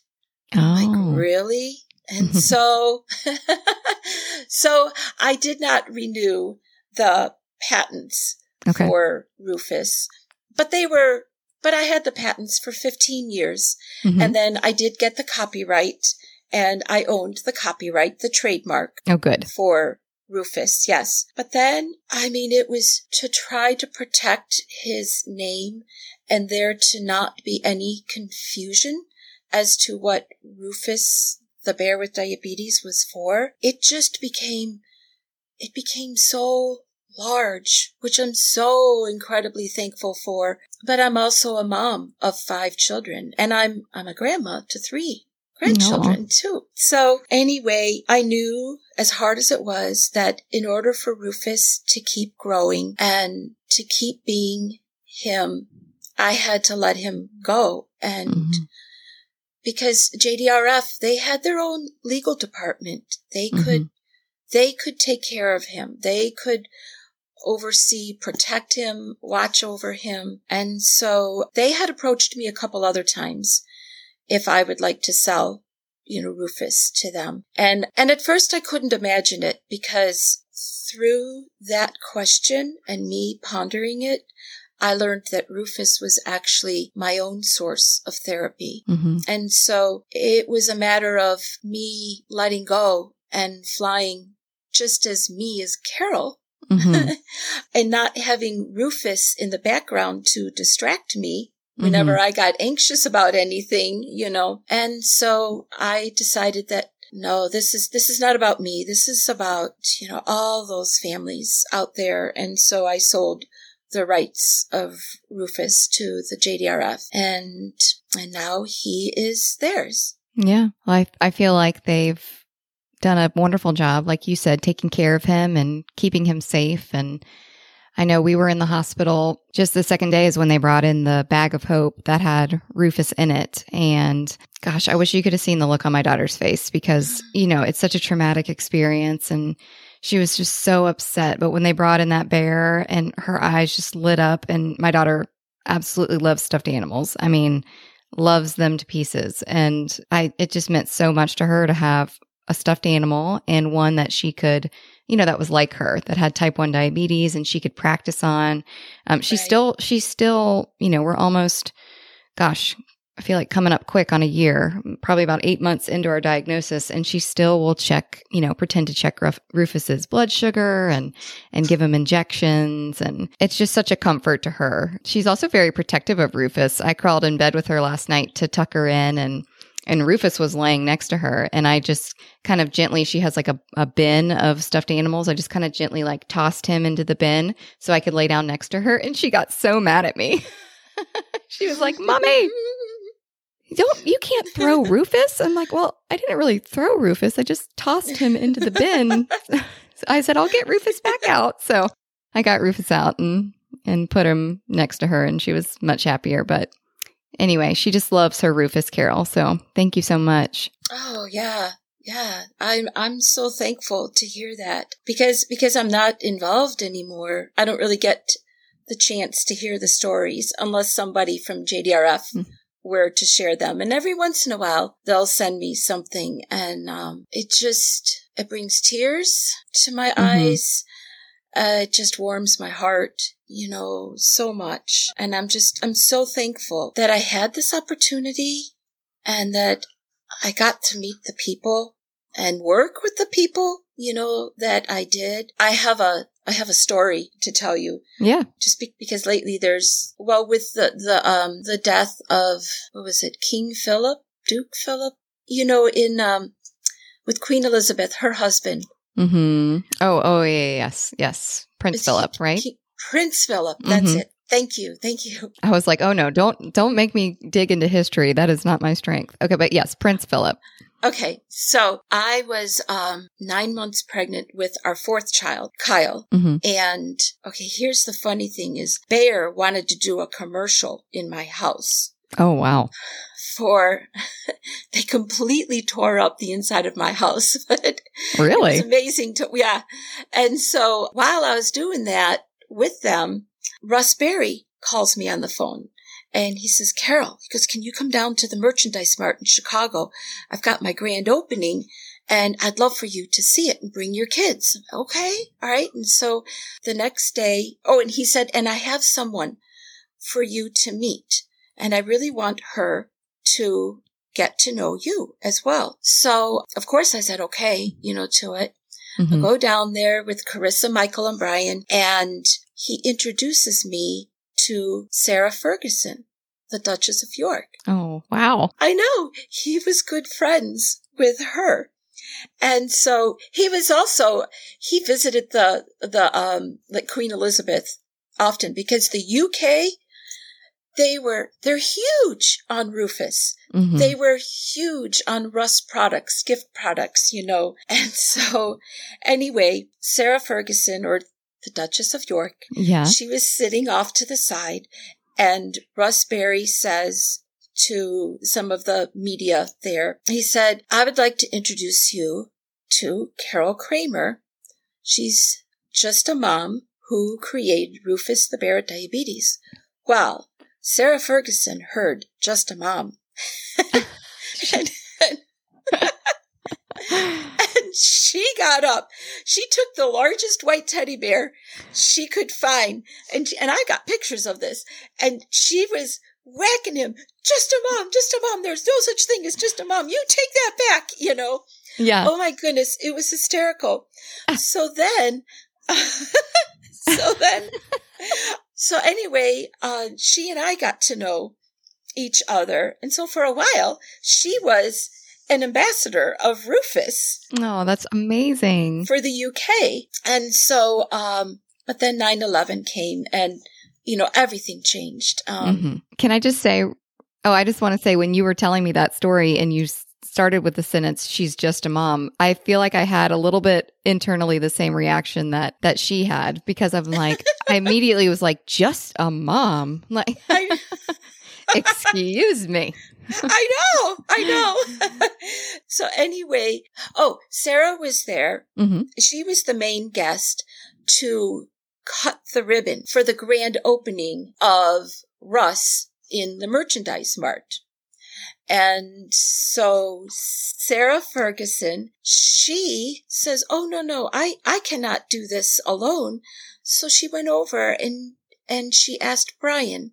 Like, Oh. really? And <laughs> so, <laughs> so I did not renew the patents Okay. for Rufus, but they were, but I had the patents for 15 years. Mhm. And then I did get the copyright and I owned the copyright, the trademark Oh, good. for Rufus, yes. But then, I mean, it was to try to protect his name and there to not be any confusion as to what Rufus, the bear with diabetes, was for. It just became, it became so large, which I'm so incredibly thankful for. But I'm also a mom of five children and I'm, I'm a grandma to three grandchildren no. too. So anyway, I knew as hard as it was that in order for Rufus to keep growing and to keep being him, I had to let him go. And mm-hmm. because JDRF, they had their own legal department. They mm-hmm. could, they could take care of him. They could oversee, protect him, watch over him. And so they had approached me a couple other times if I would like to sell, you know, Rufus to them. And, and at first I couldn't imagine it because through that question and me pondering it, I learned that Rufus was actually my own source of therapy. Mm-hmm. And so it was a matter of me letting go and flying just as me as Carol mm-hmm. <laughs> and not having Rufus in the background to distract me whenever mm-hmm. I got anxious about anything, you know. And so I decided that no, this is, this is not about me. This is about, you know, all those families out there. And so I sold the rights of Rufus to the JDRF and, and now he is theirs. Yeah. Well, I, I feel like they've done a wonderful job, like you said, taking care of him and keeping him safe and I know we were in the hospital just the second day is when they brought in the bag of hope that had Rufus in it. And gosh, I wish you could have seen the look on my daughter's face because, <gasps> you know, it's such a traumatic experience. And she was just so upset. But when they brought in that bear and her eyes just lit up, and my daughter absolutely loves stuffed animals. I mean, loves them to pieces. And I, it just meant so much to her to have a stuffed animal and one that she could you know, that was like her that had type 1 diabetes and she could practice on. Um, she's right. still, she's still, you know, we're almost, gosh, I feel like coming up quick on a year, probably about eight months into our diagnosis, and she still will check, you know, pretend to check Ruf- Rufus's blood sugar and and give him injections, and it's just such a comfort to her. She's also very protective of Rufus. I crawled in bed with her last night to tuck her in, and and Rufus was laying next to her. And I just kind of gently, she has like a, a bin of stuffed animals. I just kind of gently like tossed him into the bin so I could lay down next to her. And she got so mad at me. <laughs> she was like, Mommy, don't you can't throw <laughs> Rufus? I'm like, well, I didn't really throw Rufus. I just tossed him into the bin. so <laughs> I said, I'll get Rufus back out. So I got Rufus out and and put him next to her and she was much happier. But anyway, she just loves her Rufus Carol. So thank you so much. Oh yeah. Yeah, I'm I'm so thankful to hear that because because I'm not involved anymore. I don't really get the chance to hear the stories unless somebody from JDRF mm. were to share them. And every once in a while, they'll send me something, and um, it just it brings tears to my mm-hmm. eyes. Uh, it just warms my heart you know, so much. And I'm just, I'm so thankful that I had this opportunity and that I got to meet the people and work with the people, you know, that I did. I have a, I have a story to tell you. Yeah. Just be- because lately there's, well, with the, the, um, the death of, what was it, King Philip, Duke Philip, you know, in, um, with Queen Elizabeth, her husband. Mm-hmm. Oh. Oh. Yeah. Yes. Yes. Prince Philip, right? Prince Philip. That's mm-hmm. it. Thank you. Thank you. <laughs> I was like, oh no, don't don't make me dig into history. That is not my strength. Okay, but yes, Prince Philip. Okay, so I was um, nine months pregnant with our fourth child, Kyle. Mm-hmm. And okay, here's the funny thing: is Bayer wanted to do a commercial in my house. Oh wow! For <laughs> they completely tore up the inside of my house. <laughs> Really, it's amazing to yeah. And so while I was doing that, with them, Russ Berrie calls me on the phone and he says, Carol, he goes, can you come down to the merchandise mart in Chicago? I've got my grand opening and I'd love for you to see it and bring your kids. Okay. All right. And so the next day, oh, and he said, and I have someone for you to meet and I really want her to get to know you as well. So of course I said, okay, you know, to it. Mm-hmm. I go down there with Carissa, Michael, and Brian, and he introduces me to Sarah Ferguson, the Duchess of York. Oh, wow. I know. He was good friends with her. And so he was also, he visited the, the, um, like Queen Elizabeth often because the UK, they were, they're huge on Rufus. Mhm. They were huge on Russ products, gift products, you know. <laughs> And so anyway, Sarah Ferguson or the Duchess of York, yeah. she was sitting off to the side and Russ Berrie says to some of the media there, he said, I would like to introduce you to Carol Kramer. She's just a mom who created Rufus the Bear at Diabetes. Well, Sarah Ferguson heard just a mom. and, and she got up. She took the largest white teddy bear she could find, and and I got pictures of this. And she was whacking him. Just a mom, just a mom. There's no such thing as just a mom. You take that back, you know. yeah. Oh my goodness, it was hysterical. So then, <laughs> so then, so anyway, uh, she and I got to know each other, and so for a while, she was an ambassador of Rufus Oh, that's amazing. for the UK. And so, um, but then 9-11 came and, you know, everything changed. Um, Mhm. Can I just say, oh, I just want to say when you were telling me that story and you started with the sentence, she's just a mom, I feel like I had a little bit internally the same reaction that, that she had because I'm like, <laughs> I immediately was like, just a mom. <laughs> Like, <laughs> excuse me. I know, I know. so anyway, oh, Sarah was there. hmm She was the main guest to cut the ribbon for the grand opening of Russ in the merchandise mart. And so Sarah Ferguson, she says, Oh, no, no, I, I cannot do this alone. So she went over and, and she asked Brian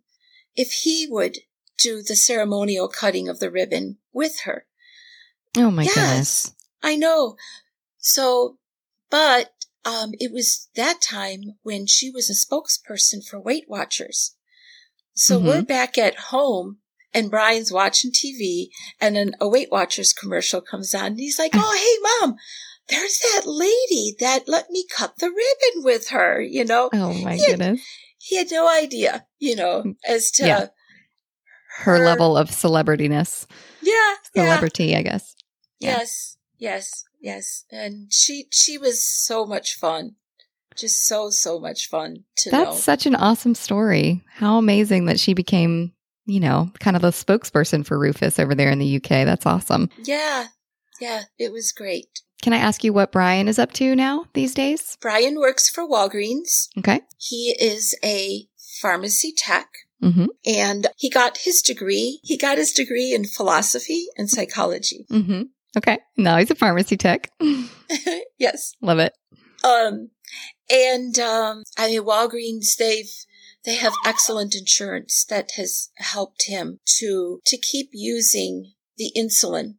if he would do the ceremonial cutting of the ribbon with her. Oh my Yes. goodness. I know. So, but, um, it was that time when she was a spokesperson for Weight Watchers. So Mhm. we're back at home and Brian's watching TV and then a Weight Watchers commercial comes on and he's like, Oh, hey mom, there's that lady that let me cut the ribbon with her, you know? Oh my Yeah. goodness. He had no idea, you know, mm, as to, Yeah. Her Her- level of celebrityness, yeah, yeah. celebrity, I guess. Yeah. Yes, yes, yes. And she she was so much fun. Just so so much fun to That's know. such an awesome story. How amazing that she became, you know, kind of the spokesperson for Rufus over there in the UK. That's awesome. yeah. Yeah, it was great. Can I ask you what Brian is up to now these days? Brian works for Walgreens. Okay. He is a pharmacy tech Mm-hmm. and he got his degree. He got his degree in philosophy and psychology. Mm-hmm. Okay. Now he's a pharmacy tech. <laughs> <laughs> yes. Love it. Um, and, um, I mean, Walgreens, they've, they have excellent insurance that has helped him to, to keep using the insulin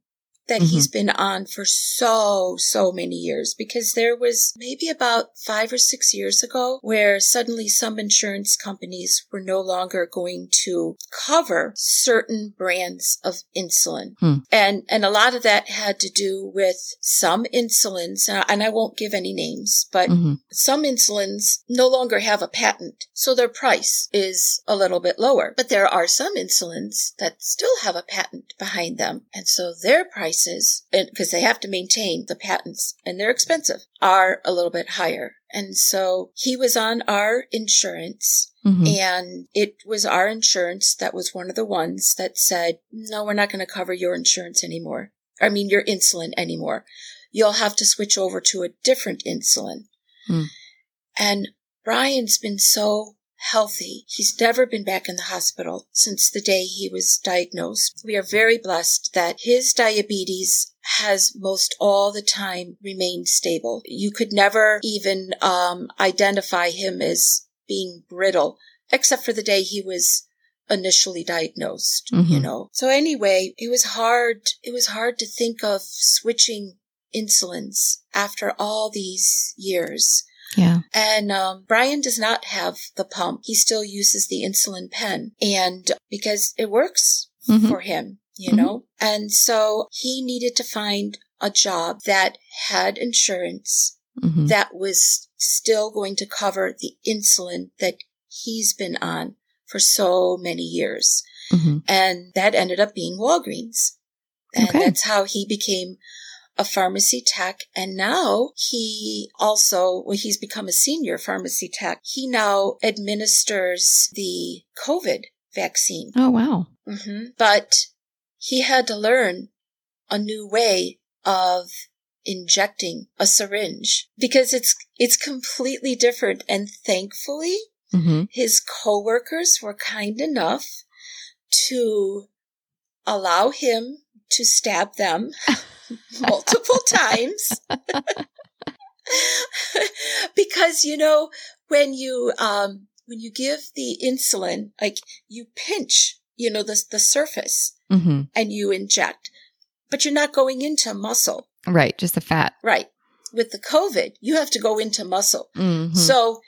that Mhm. he's been on for so, so many years because there was maybe about five or six years ago where suddenly some insurance companies were no longer going to cover certain brands of insulin. Hmm. And, and a lot of that had to do with some insulins, and I won't give any names, but hmm some insulins no longer have a patent, so their price is a little bit lower. But there are some insulins that still have a patent behind them, and so their prices, because they have to maintain the patents and they're expensive, are a little bit higher. And so he was on our insurance hmm and it was our insurance that was one of the ones that said, no, we're not going to cover your insurance anymore. I mean, your insulin anymore. You'll have to switch over to a different insulin. Hmm. And Brian's been so healthy. He's never been back in the hospital since the day he was diagnosed. We are very blessed that his diabetes has most all the time remained stable. You could never even um, identify him as being brittle, except for the day he was initially diagnosed, you Mhm. know. So anyway, it was hard. It was hard to think of switching insulins after all these years. Yeah. And um, Brian does not have the pump. He still uses the insulin pen, and because it works Mhm. for him, you Mhm. know. And so he needed to find a job that had insurance Mhm. that was still going to cover the insulin that he's been on for so many years. Mhm. And that ended up being Walgreens. And Okay. that's how he became a pharmacy tech. And now he also, well, he's become a senior pharmacy tech. He now administers the COVID vaccine. Oh, wow. hmm But he had to learn a new way of injecting a syringe because it's, it's completely different. And thankfully, hmm his coworkers were kind enough to allow him to stab them <laughs> multiple <laughs> times. <laughs> because, you know, when you, um, when you give the insulin, like you pinch, you know, the, the surface hmm and you inject, but you're not going into muscle, Right. Just the fat. right? With the COVID, you have to go into muscle. hmm So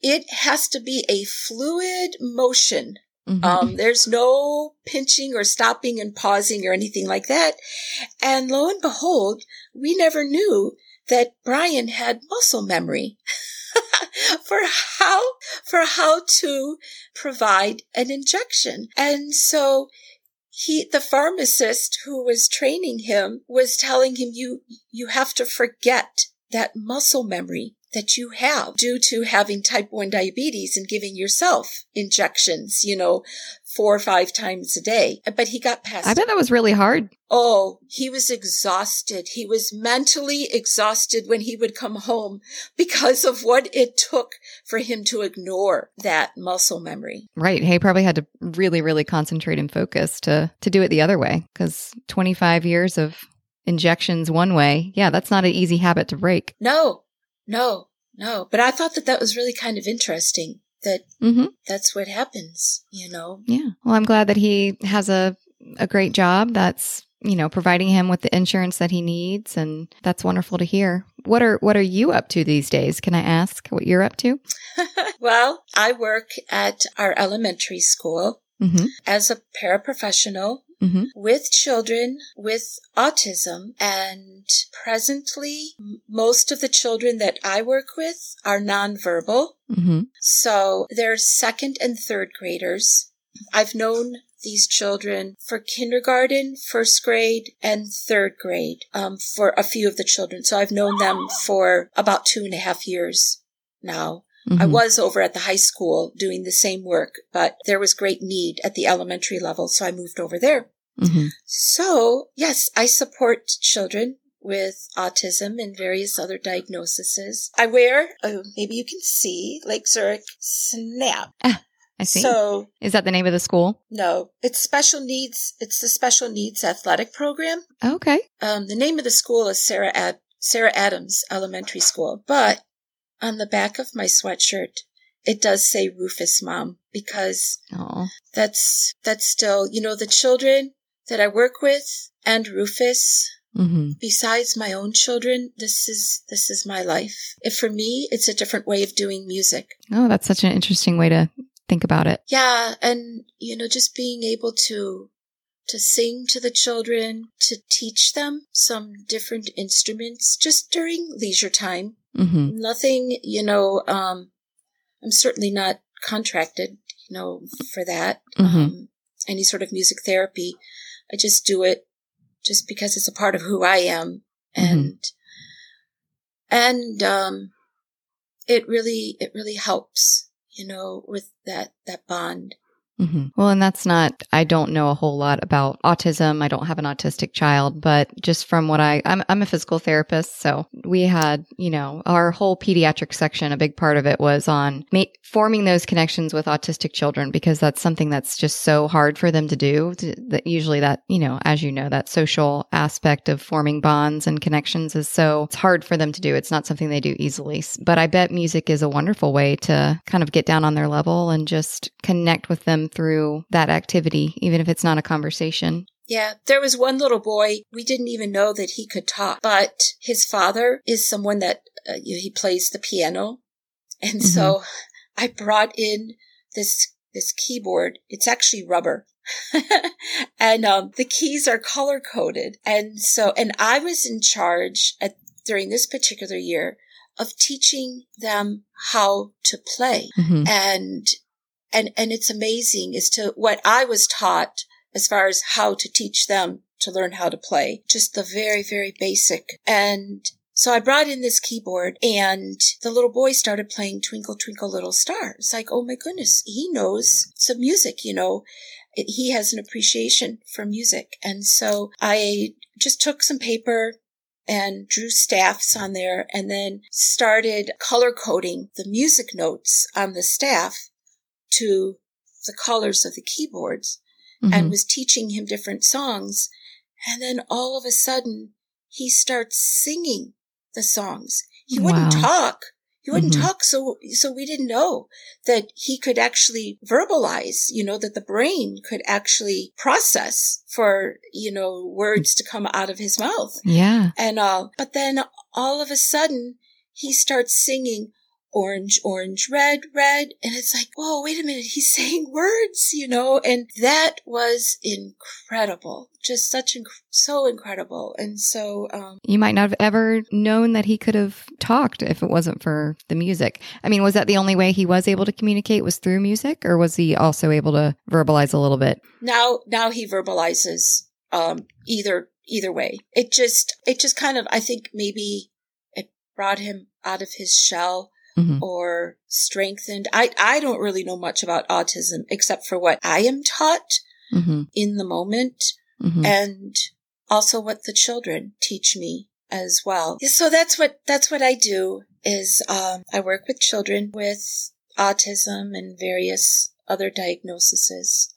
it has to be a fluid motion. Mhm. Um, there's no pinching or stopping and pausing or anything like that. And lo and behold, we never knew that Brian had muscle memory <laughs> for how, for how to provide an injection. And so he, the pharmacist who was training him was telling him, you, you have to forget that muscle memory that you have due to having type 1 diabetes and giving yourself injections, you know, four or five times a day. But he got past I it. bet that was really hard. Oh, he was exhausted. He was mentally exhausted when he would come home because of what it took for him to ignore that muscle memory. Right. He probably had to really, really concentrate and focus to to do it the other way because 25 years of injections one way. Yeah, that's not an easy habit to break. No, no, no. But I thought that that was really kind of interesting that hmm that's what happens, you know? Yeah. Well, I'm glad that he has a a great job that's you know providing him with the insurance that he needs, and that's wonderful to hear. What are what are you up to these days? Can I ask what you're up to? <laughs> well, I work at our elementary school Mm-hmm. as a paraprofessional Mm-hmm. with children with autism and presently most of the children that I work with are nonverbal. Mm-hmm. So they're second and third graders. I've known these children for kindergarten, first grade, and third grade um, for a few of the children. So I've known them for about two and a half years now. Mm-hmm. I was over at the high school doing the same work, but there was great need at the elementary level, so I moved over there. Mm-hmm. So, yes, I support children with autism and various other diagnoses. I wear, oh, maybe you can see, Lake Zurich Snap. I see. So, Is that the name of the school? no, it's special needs. It's the special needs athletic program. Okay. Um, the name of the school is Sarah Ad- Sarah Adams Elementary School, but on the back of my sweatshirt, it does say Rufus Mom because Oh. that's that's still you know the children that I work with and Rufus. Mm-hmm. Besides my own children, this is this is my life. If for me, it's a different way of doing music. Oh, that's such an interesting way to think about it. Yeah, and you know, just being able to to sing to the children, to teach them some different instruments just during leisure time. Mm-hmm. Nothing, you know, um I'm certainly not contracted, you know, for that. Mhm. Um any sort of music therapy. I just do it just because it's a part of who I am and and um it really it really helps, you know, with that that bond. Hmm Well, and that's not, I don't know a whole lot about autism. I don't have an autistic child, but just from what I, I'm, I'm a physical therapist. So we had, you know, our whole pediatric section, a big part of it was on ma- forming those connections with autistic children because that's something that's just so hard for them to do. To, that usually that, you know, as you know, that social aspect of forming bonds and connections is so, it's hard for them to do. It's not something they do easily. But I bet music is a wonderful way to kind of get down on their level and just connect with them through that activity, even if it's not a conversation. Yeah, there was one little boy, we didn't even know that he could talk, but his father is someone that uh, he plays the piano. And so <laughs> I brought in this this keyboard. It's actually rubber. <laughs> and um, the keys are color coded. And so, and I was in charge at, during this particular year of teaching them how to play. Mm-hmm. And, and, and it's amazing as to what I was taught as far as how to teach them to learn how to play. Just the very, very basic. And so I brought in this keyboard and the little boy started playing Twinkle Twinkle Little Star. It's like, oh my goodness, he knows some music, you know. It, he has an appreciation for music. And so I just took some paper and drew staffs on there and then started color coding the music notes on the staff to the colors of the keyboards mm-hmm. and was teaching him different songs. And then all of a sudden he starts singing the songs. He wouldn't talk. He wouldn't mm-hmm. talk. So, so we didn't know that he could actually verbalize, you know, that the brain could actually process for, you know, words to come out of his mouth. Yeah. And, uh, but then all of a sudden he starts singing, orange, orange, red, red. And it's like, whoa, wait a minute. He's <laughs> saying words, you know, and that was incredible. Just such, inc- so incredible. And so, um, you might not have ever known that he could have talked if it wasn't for the music. I mean, was that the only way he was able to communicate was through music or was he also able to verbalize a little bit? Now, now he verbalizes, um, either, either way. It just, it just kind of, I think maybe it brought him out of his shell mm-hmm. or strengthened. I, I don't really know much about autism except for what I am taught mm-hmm. in the moment mm-hmm. and also what the children teach me as well. So that's what, that's what I do is, um, I work with children with autism and various other diagnoses.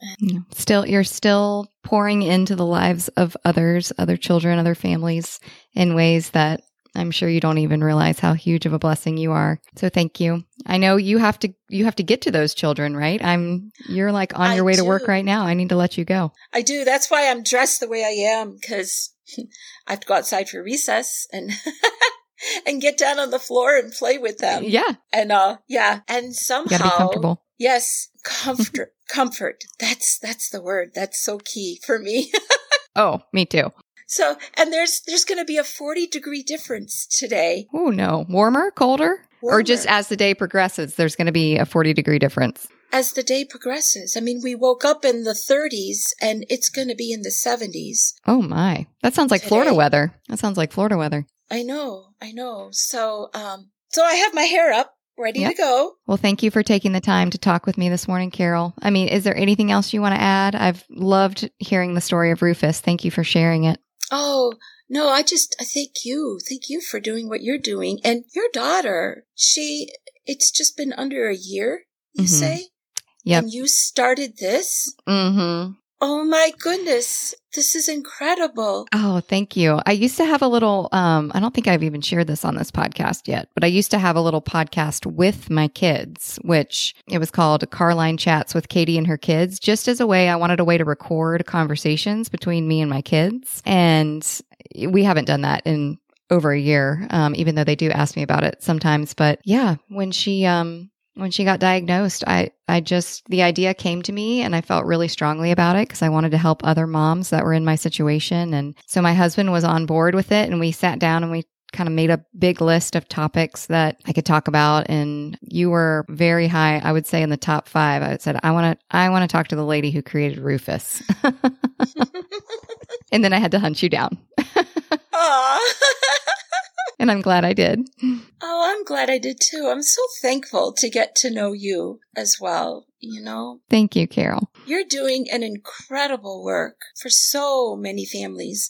Still, you're still pouring into the lives of others, other children, other families in ways that I'm sure you don't even realize how huge of a blessing you are. So thank you. I know you have to you have to get to those children, right? I'm you're like on your I way do. to work right now. I need to let you go. I do. That's why I'm dressed the way I am cuz <laughs> I have to go outside for recess and <laughs> and get down on the floor and play with them. Yeah. And uh yeah, and somehow. Yes, <laughs> comfort comfort. That's that's the word. That's so key for me. oh, me too. So, and there's there's going to be a 40 degree difference today. Oh no, warmer, colder, warmer. or just as the day progresses, there's going to be a 40 degree difference. As the day progresses, I mean, we woke up in the 30s and it's going to be in the 70s. Oh my, that sounds like today. Florida weather. That sounds like Florida weather. I know, I know. So, um, so I have my hair up ready yep. to go. Well, thank you for taking the time to talk with me this morning, Carol. I mean, is there anything else you want to add? I've loved hearing the story of Rufus. Thank you for sharing it. Oh, no, I just I thank you. Thank you for doing what you're doing. And your daughter, she it's just been under a year, you mm-hmm. say? Yeah. And you started this? Mm-hmm. Oh my goodness. This is incredible. Oh, thank you. I used to have a little um I don't think I've even shared this on this podcast yet, but I used to have a little podcast with my kids, which it was called Carline Chats with Katie and her kids, just as a way I wanted a way to record conversations between me and my kids. And we haven't done that in over a year, um, even though they do ask me about it sometimes. But yeah, when she um when she got diagnosed, I, I just, the idea came to me and I felt really strongly about it because I wanted to help other moms that were in my situation. And so my husband was on board with it and we sat down and we kind of made a big list of topics that I could talk about. And you were very high, I would say in the top five. I said, I want to, I want to talk to the lady who created Rufus. <laughs> <laughs> and then I had to hunt you down. <laughs> and I'm glad I did. Oh, I'm glad I did too. I'm so thankful to get to know you as well, you know? Thank you, Carol. You're doing an incredible work for so many families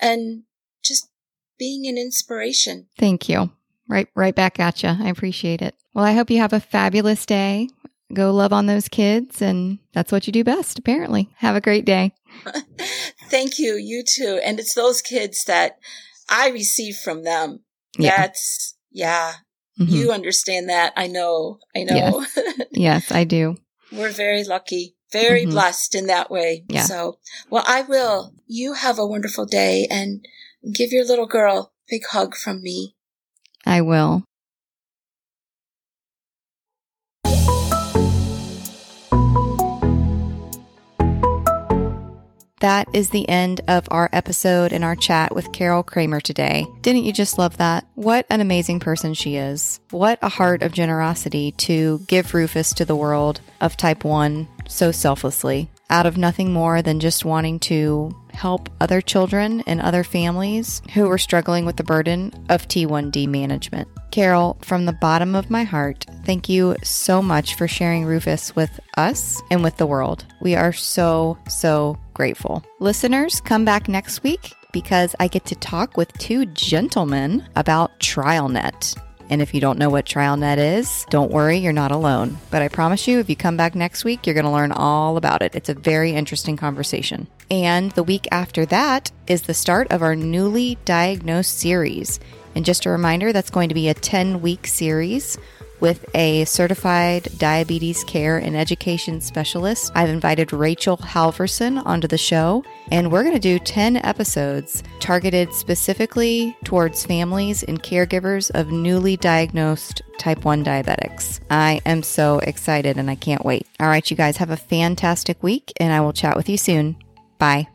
and just being an inspiration. Thank you. Right right back at you. I appreciate it. Well, I hope you have a fabulous day. Go love on those kids and that's what you do best, apparently. Have a great day. <laughs> Thank you. You too. And it's those kids that I receive from them. Yeah. That's, yeah. Mm-hmm. You understand that. I know. I know. Yes, <laughs> yes I do. We're very lucky, very mm-hmm. blessed in that way. Yeah. So, well, I will. You have a wonderful day and give your little girl a big hug from me. I will. That is the end of our episode and our chat with Carol Kramer today. Didn't you just love that? What an amazing person she is. What a heart of generosity to give Rufus to the world of type 1 so selflessly, out of nothing more than just wanting to help other children and other families who were struggling with the burden of T1D management. Carol, from the bottom of my heart, thank you so much for sharing Rufus with us and with the world. We are so, so grateful. Listeners, come back next week because I get to talk with two gentlemen about TrialNet. And if you don't know what TrialNet is, don't worry, you're not alone. But I promise you, if you come back next week, you're going to learn all about it. It's a very interesting conversation. And the week after that is the start of our newly diagnosed series. And just a reminder, that's going to be a 10 week series with a certified diabetes care and education specialist. I've invited Rachel Halverson onto the show, and we're going to do 10 episodes targeted specifically towards families and caregivers of newly diagnosed type 1 diabetics. I am so excited and I can't wait. All right, you guys have a fantastic week, and I will chat with you soon. Bye.